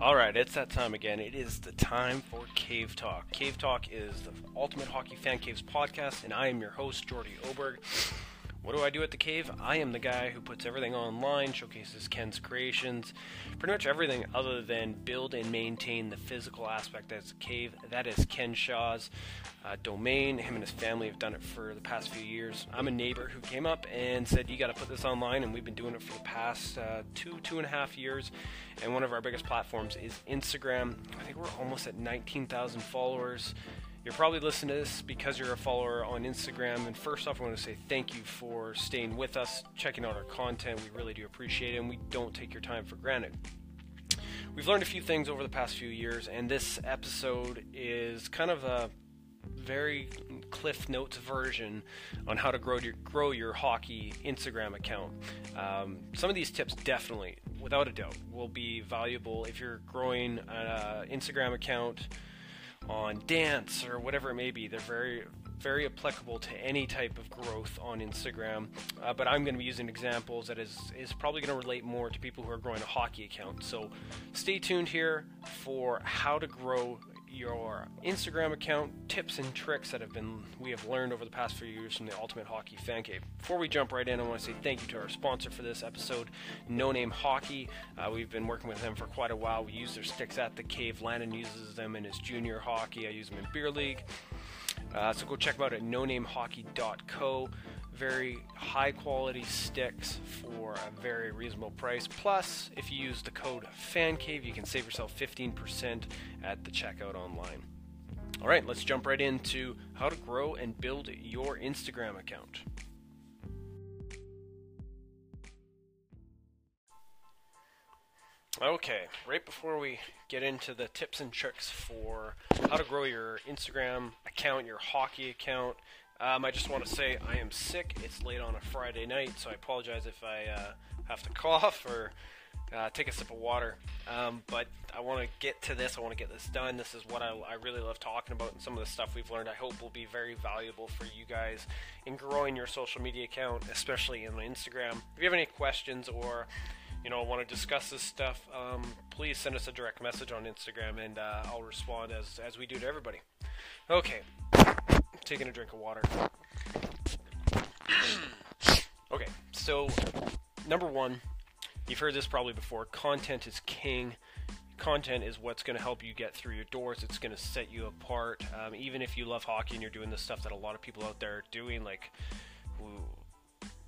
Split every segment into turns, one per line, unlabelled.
All right, it's that time again. It is the time for Cave Talk. Cave Talk is the Ultimate Hockey Fan Caves podcast, and I am your host, Jordy Oberg. What do I do at the cave? I am the guy who puts everything online, showcases Ken's creations, pretty much everything other than build and maintain the physical aspect that's a cave. That is Ken Shaw's uh, domain. Him and his family have done it for the past few years. I'm a neighbor who came up and said, You got to put this online, and we've been doing it for the past uh, two, two and a half years. And one of our biggest platforms is Instagram. I think we're almost at 19,000 followers. You're probably listening to this because you're a follower on Instagram. And first off, I want to say thank you for staying with us, checking out our content. We really do appreciate it, and we don't take your time for granted. We've learned a few things over the past few years, and this episode is kind of a very Cliff Notes version on how to grow your grow your hockey Instagram account. Um, some of these tips definitely, without a doubt, will be valuable if you're growing an Instagram account on dance or whatever it may be. They're very very applicable to any type of growth on Instagram. Uh, but I'm going to be using examples that is is probably going to relate more to people who are growing a hockey account. So stay tuned here for how to grow your Instagram account, tips and tricks that have been we have learned over the past few years from the Ultimate Hockey Fan Cave. Before we jump right in, I want to say thank you to our sponsor for this episode, No Name Hockey. Uh, we've been working with them for quite a while. We use their sticks at the cave. Landon uses them in his junior hockey. I use them in beer league. Uh, so go check them out at nonamehockey.co very high quality sticks for a very reasonable price. Plus, if you use the code FANCAVE, you can save yourself 15% at the checkout online. All right, let's jump right into how to grow and build your Instagram account. Okay, right before we get into the tips and tricks for how to grow your Instagram account, your hockey account, um, I just want to say I am sick. It's late on a Friday night, so I apologize if I uh, have to cough or uh, take a sip of water. Um, but I want to get to this. I want to get this done. This is what I, I, really love talking about, and some of the stuff we've learned I hope will be very valuable for you guys in growing your social media account, especially in Instagram. If you have any questions or you know want to discuss this stuff, um, please send us a direct message on Instagram, and uh, I'll respond as as we do to everybody. Okay, taking a drink of water. okay, so number one, you've heard this probably before. Content is king. Content is what's going to help you get through your doors. It's going to set you apart. Um, even if you love hockey and you're doing the stuff that a lot of people out there are doing, like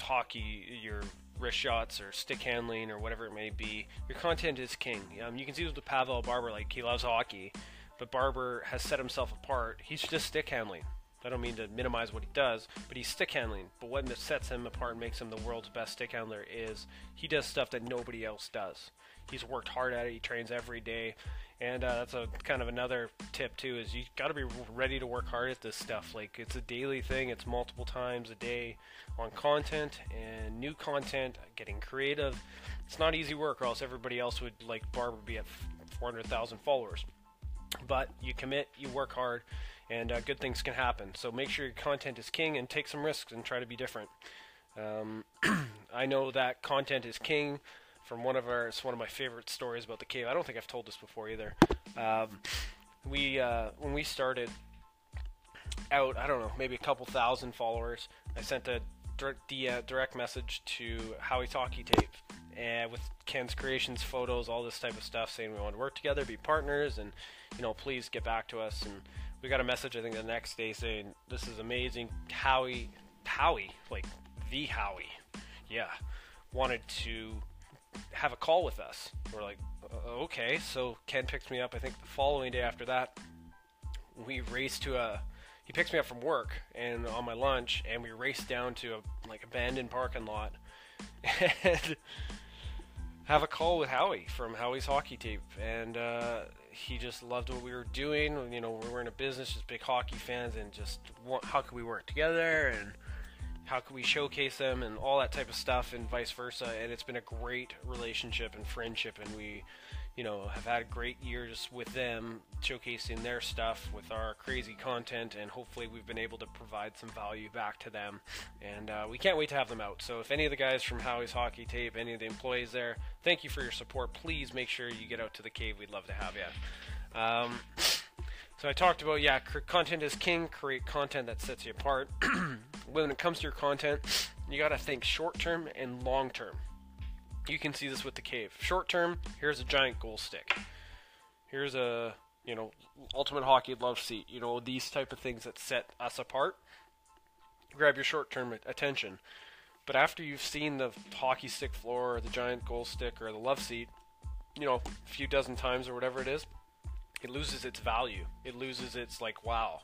hockey, your wrist shots or stick handling or whatever it may be, your content is king. Um, you can see with Pavel Barber, like he loves hockey, but Barber has set himself apart. He's just stick handling. I don't mean to minimize what he does, but he's stick handling. But what sets him apart and makes him the world's best stick handler is he does stuff that nobody else does. He's worked hard at it. He trains every day, and uh, that's a kind of another tip too. Is you got to be ready to work hard at this stuff. Like it's a daily thing. It's multiple times a day on content and new content. Getting creative. It's not easy work, or else everybody else would like Barber be at 400,000 followers. But you commit, you work hard and uh, good things can happen. So make sure your content is king and take some risks and try to be different. Um, I know that content is king from one of our. It's one of my favorite stories about the cave. I don't think I've told this before either. Um, we uh, when we started out, I don't know, maybe a couple thousand followers. I sent a direct, uh, direct message to Howie's Hockey Tape and with Ken's creations, photos, all this type of stuff, saying we want to work together, be partners, and you know, please get back to us. And we got a message I think the next day saying this is amazing. Howie, Howie, like the Howie, yeah, wanted to have a call with us. We're like, okay. So Ken picks me up. I think the following day after that, we raced to a. He picks me up from work and on my lunch, and we raced down to a like abandoned parking lot, and have a call with Howie from Howie's Hockey Tape, and uh, he just loved what we were doing. You know, we were in a business, just big hockey fans, and just how could we work together and how could we showcase them and all that type of stuff, and vice versa. And it's been a great relationship and friendship, and we, you know, have had great years with them, showcasing their stuff with our crazy content, and hopefully we've been able to provide some value back to them. And uh, we can't wait to have them out. So if any of the guys from Howie's Hockey Tape, any of the employees there, thank you for your support. Please make sure you get out to the cave. We'd love to have you. Um, so I talked about yeah, content is king. Create content that sets you apart. when it comes to your content, you got to think short term and long term. You can see this with the cave. Short term, here's a giant goal stick. Here's a you know ultimate hockey love seat. You know these type of things that set us apart. Grab your short term attention. But after you've seen the hockey stick floor, or the giant goal stick, or the love seat, you know, a few dozen times or whatever it is, it loses its value. It loses its like wow,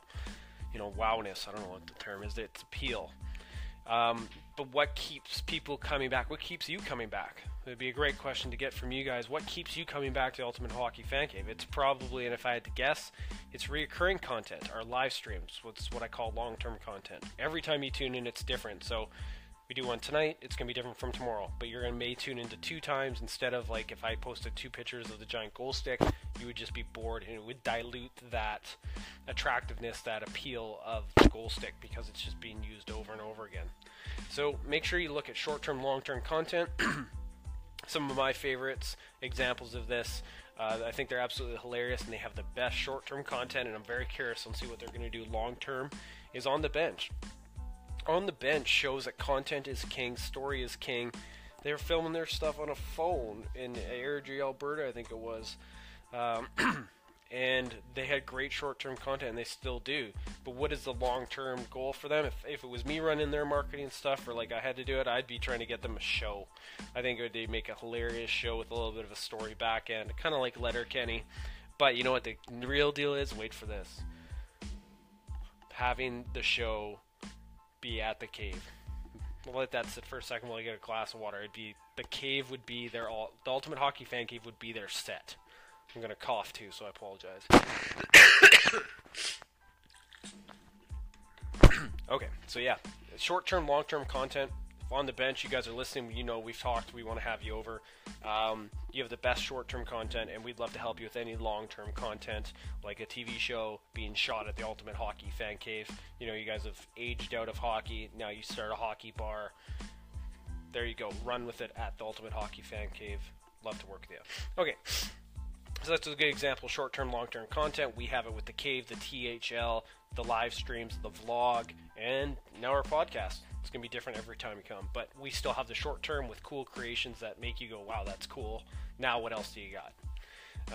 you know, wowness. I don't know what the term is. Its appeal. Um, but what keeps people coming back? What keeps you coming back? It'd be a great question to get from you guys. What keeps you coming back to Ultimate Hockey Fan Cave? It's probably, and if I had to guess, it's reoccurring content, our live streams. What's what I call long-term content. Every time you tune in, it's different. So we do one tonight, it's going to be different from tomorrow. But you're going to may tune into two times instead of like if I posted two pictures of the giant goal stick, you would just be bored and it would dilute that attractiveness, that appeal of the goal stick because it's just being used over and over again. So make sure you look at short term, long term content. Some of my favorites examples of this. Uh, I think they're absolutely hilarious and they have the best short term content, and I'm very curious to see what they're going to do long term. Is on the bench on the bench shows that content is king, story is king. They're filming their stuff on a phone in Airdrie, Alberta, I think it was. Um, and they had great short-term content, and they still do. But what is the long-term goal for them? If, if it was me running their marketing stuff, or like I had to do it, I'd be trying to get them a show. I think they'd make a hilarious show with a little bit of a story back end, kind of like Letterkenny But you know what the real deal is? Wait for this. Having the show be at the cave. We'll let that sit for a second while I get a glass of water. It'd be the cave would be their all the ultimate hockey fan cave would be their set. I'm gonna cough too, so I apologize. okay, so yeah, short term, long term content on the bench. You guys are listening. You know we've talked. We want to have you over. Um, you have the best short-term content, and we'd love to help you with any long-term content, like a TV show being shot at the Ultimate Hockey Fan Cave. You know, you guys have aged out of hockey. Now you start a hockey bar. There you go. Run with it at the Ultimate Hockey Fan Cave. Love to work with you. Okay. So that's a good example. Short-term, long-term content. We have it with the cave, the THL, the live streams, the vlog, and now our podcast. It's going to be different every time you come, but we still have the short term with cool creations that make you go, wow, that's cool. Now, what else do you got?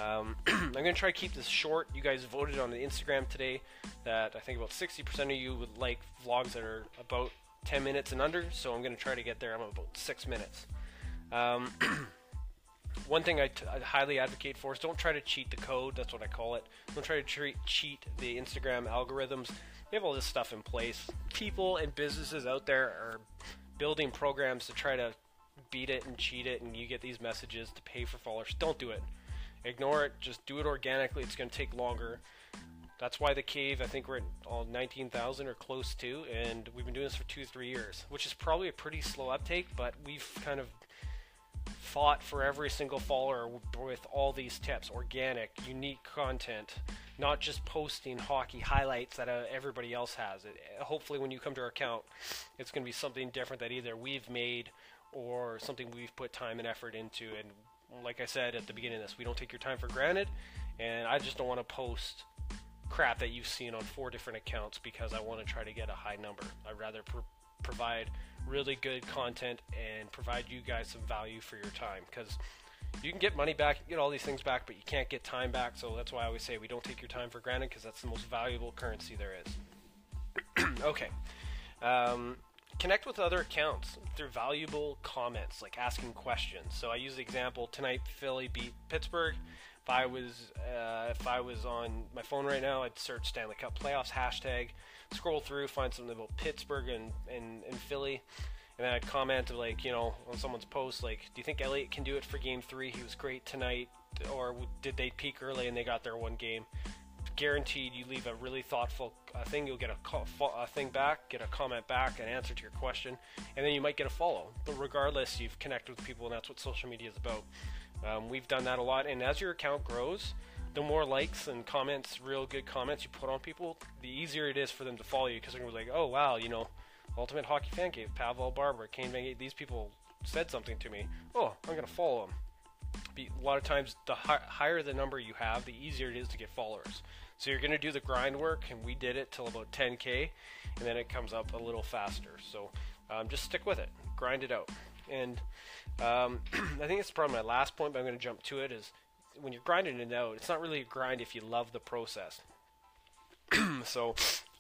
Um, I'm going to try to keep this short. You guys voted on the Instagram today that I think about 60% of you would like vlogs that are about 10 minutes and under, so I'm going to try to get there. I'm about 6 minutes. Um, one thing I, t- I highly advocate for is don't try to cheat the code. That's what I call it. Don't try to cheat the Instagram algorithms. We have all this stuff in place. People and businesses out there are building programs to try to beat it and cheat it, and you get these messages to pay for followers. Don't do it. Ignore it. Just do it organically. It's going to take longer. That's why the cave, I think we're at all 19,000 or close to, and we've been doing this for two, three years, which is probably a pretty slow uptake, but we've kind of fought for every single follower with all these tips organic, unique content, not just posting hockey highlights that uh, everybody else has. It, hopefully, when you come to our account, it's going to be something different that either we've made or something we've put time and effort into. And like I said at the beginning of this, we don't take your time for granted, and I just don't want to post crap that you've seen on four different accounts because I want to try to get a high number. I'd rather pr- provide really good content and provide you guys some value for your time because you can get money back, get all these things back, but you can't get time back. So that's why I always say we don't take your time for granted because that's the most valuable currency there is. okay. Um, connect with other accounts through valuable comments, like asking questions. So I use the example tonight: Philly beat Pittsburgh. If I was uh, if I was on my phone right now, I'd search Stanley Cup playoffs hashtag scroll through, find something about Pittsburgh and, and, and Philly, and then I'd comment like, you know, on someone's post, like, do you think Elliott can do it for game three? He was great tonight. Or did they peak early and they got their one game? Guaranteed, you leave a really thoughtful uh, thing, you'll get a, call, a thing back, get a comment back, an answer to your question, and then you might get a follow. But regardless, you've connected with people, and that's what social media is about. Um, we've done that a lot, and as your account grows, the more likes and comments, real good comments you put on people, the easier it is for them to follow you because they're gonna be like, oh wow, you know, Ultimate Hockey Fan Cave, Pavel Barber, Kane Van these people said something to me. Oh, I'm gonna follow them. Be, a lot of times, the hi- higher the number you have, the easier it is to get followers. So you're gonna do the grind work, and we did it till about 10k, and then it comes up a little faster. So um, just stick with it, grind it out. And um, I think it's probably my last point, but I'm going to jump to it. Is when you're grinding it out, it's not really a grind if you love the process. so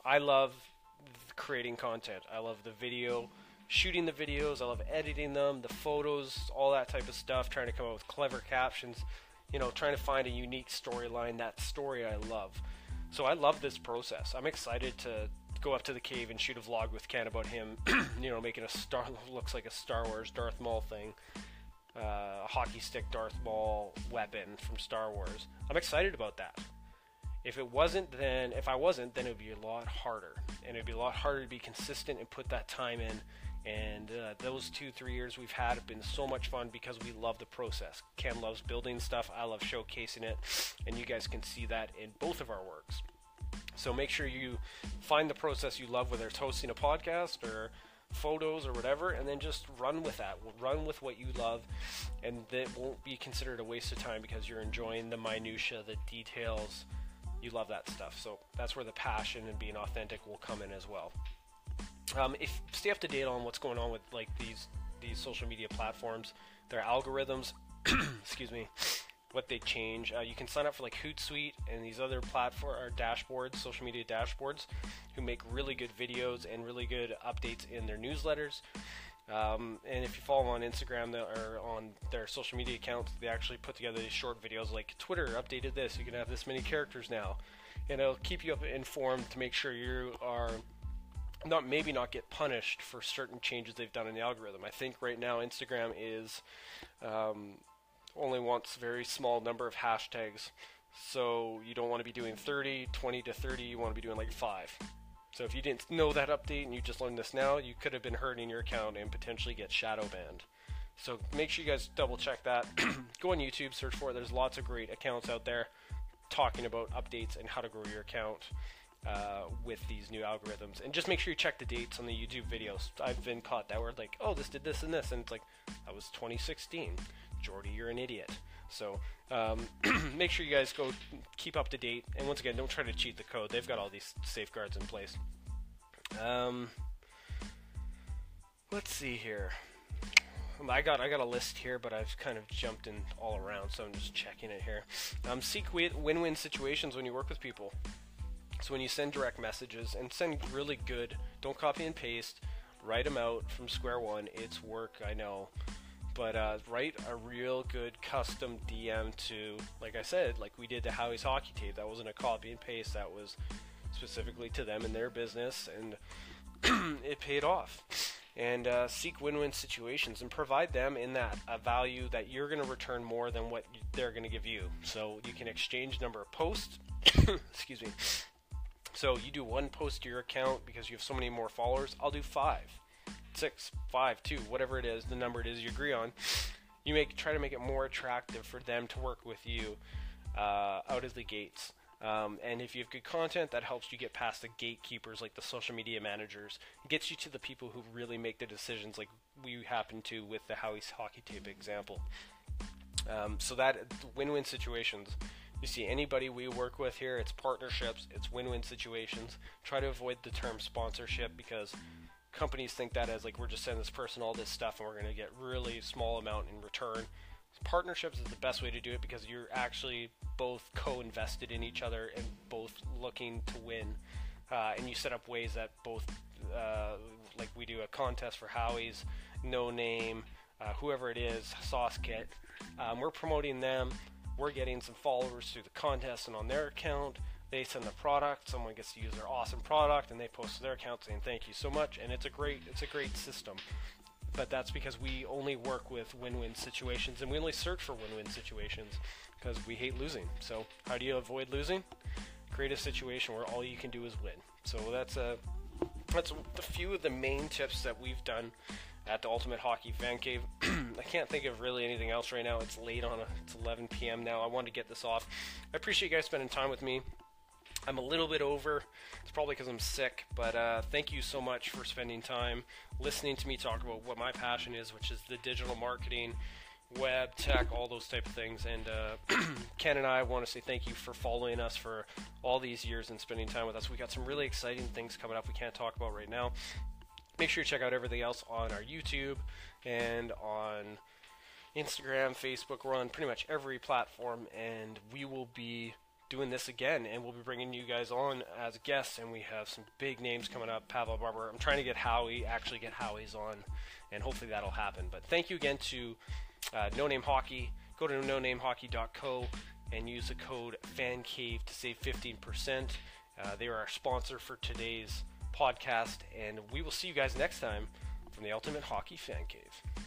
I love creating content. I love the video, shooting the videos. I love editing them, the photos, all that type of stuff. Trying to come up with clever captions. You know, trying to find a unique storyline. That story I love. So I love this process. I'm excited to go up to the cave and shoot a vlog with Ken about him, you know, making a star looks like a Star Wars Darth Maul thing, uh, a hockey stick Darth Maul weapon from Star Wars. I'm excited about that. If it wasn't, then if I wasn't, then it would be a lot harder, and it'd be a lot harder to be consistent and put that time in. And uh, those two, three years we've had have been so much fun because we love the process. Ken loves building stuff. I love showcasing it, and you guys can see that in both of our works. So make sure you find the process you love, whether it's hosting a podcast or photos or whatever, and then just run with that. Run with what you love, and that won't be considered a waste of time because you're enjoying the minutia, the details. You love that stuff. So that's where the passion and being authentic will come in as well. Um, if stay up to date on what's going on with like these these social media platforms, their algorithms. excuse me what they change. Uh, you can sign up for like Hootsuite and these other platform or dashboards, social media dashboards, who make really good videos and really good updates in their newsletters. Um, and if you follow them on Instagram or on their social media accounts, they actually put together these short videos like Twitter updated this. You can have this many characters now, and it'll keep you up informed to make sure you are not maybe not get punished for certain changes they've done in the algorithm. I think right now Instagram is um, only wants very small number of hashtags. So you don't want to be doing 30, 20 to 30, you want to be doing like 5. So if you didn't know that update and you just learned this now, you could have been hurting your account and potentially get shadow banned. So make sure you guys double check that. Go on YouTube, search for it. There's lots of great accounts out there talking about updates and how to grow your account uh, with these new algorithms. And just make sure you check the dates on the YouTube videos. I've been caught that were like, oh, this did this and this, and it's like that was 2016. Jordy, you're an idiot. So um, make sure you guys go keep up to date. And once again, don't try to cheat the code. They've got all these safeguards in place. Um, let's see here. I got I got a list here, but I've kind of jumped in all around, so I'm just checking it here. Um, seek win-win situations when you work with people. So when you send direct messages and send really good, don't copy and paste, write them out from square one. It's work, I know but uh, write a real good custom DM to, like I said, like we did to Howie's Hockey Tape. That wasn't a copy and paste. That was specifically to them and their business, and it paid off. And uh, seek win-win situations and provide them in that a value that you're going to return more than what they're going to give you. So you can exchange number of posts. excuse me. So you do one post to your account because you have so many more followers. I'll do five six, five, two, whatever it is, the number it is you agree on, you make try to make it more attractive for them to work with you uh, out of the gates. Um, and if you have good content, that helps you get past the gatekeepers like the social media managers. It gets you to the people who really make the decisions, like we happen to with the Howie's hockey tape example. Um, so that win-win situations. You see anybody we work with here, it's partnerships, it's win-win situations. Try to avoid the term sponsorship because companies think that as like we're just sending this person all this stuff and we're going to get really small amount in return. Partnerships is the best way to do it because you're actually both co-invested in each other and both looking to win. Uh, and you set up ways that both, uh, like we do a contest for Howie's, No Name, uh, whoever it is, Sauce Kit. Um, we're promoting them. We're getting some followers through the contest and on their account they send the product someone gets to use their awesome product and they post to their account saying thank you so much and it's a great it's a great system but that's because we only work with win-win situations and we only search for win-win situations because we hate losing so how do you avoid losing create a situation where all you can do is win so that's a that's a few of the main tips that we've done at the Ultimate Hockey Fan Cave. I can't think of really anything else right now. It's late on a, it's 11 p.m. now. I wanted to get this off. I appreciate you guys spending time with me. I'm a little bit over. It's probably because I'm sick, but uh, thank you so much for spending time listening to me talk about what my passion is, which is the digital marketing, web, tech, all those type of things. And uh, Ken and I want to say thank you for following us for all these years and spending time with us. We got some really exciting things coming up we can't talk about right now. Make sure you check out everything else on our YouTube and on Instagram, Facebook. We're on pretty much every platform, and we will be doing this again, and we'll be bringing you guys on as guests. And we have some big names coming up. Pavel Barber. I'm trying to get Howie, actually get Howie's on, and hopefully that'll happen. But thank you again to uh, No Name Hockey. Go to nonamehockey.co and use the code FANCAVE to save 15%. Uh, they are our sponsor for today's podcast, and we will see you guys next time from the Ultimate Hockey Fan Cave.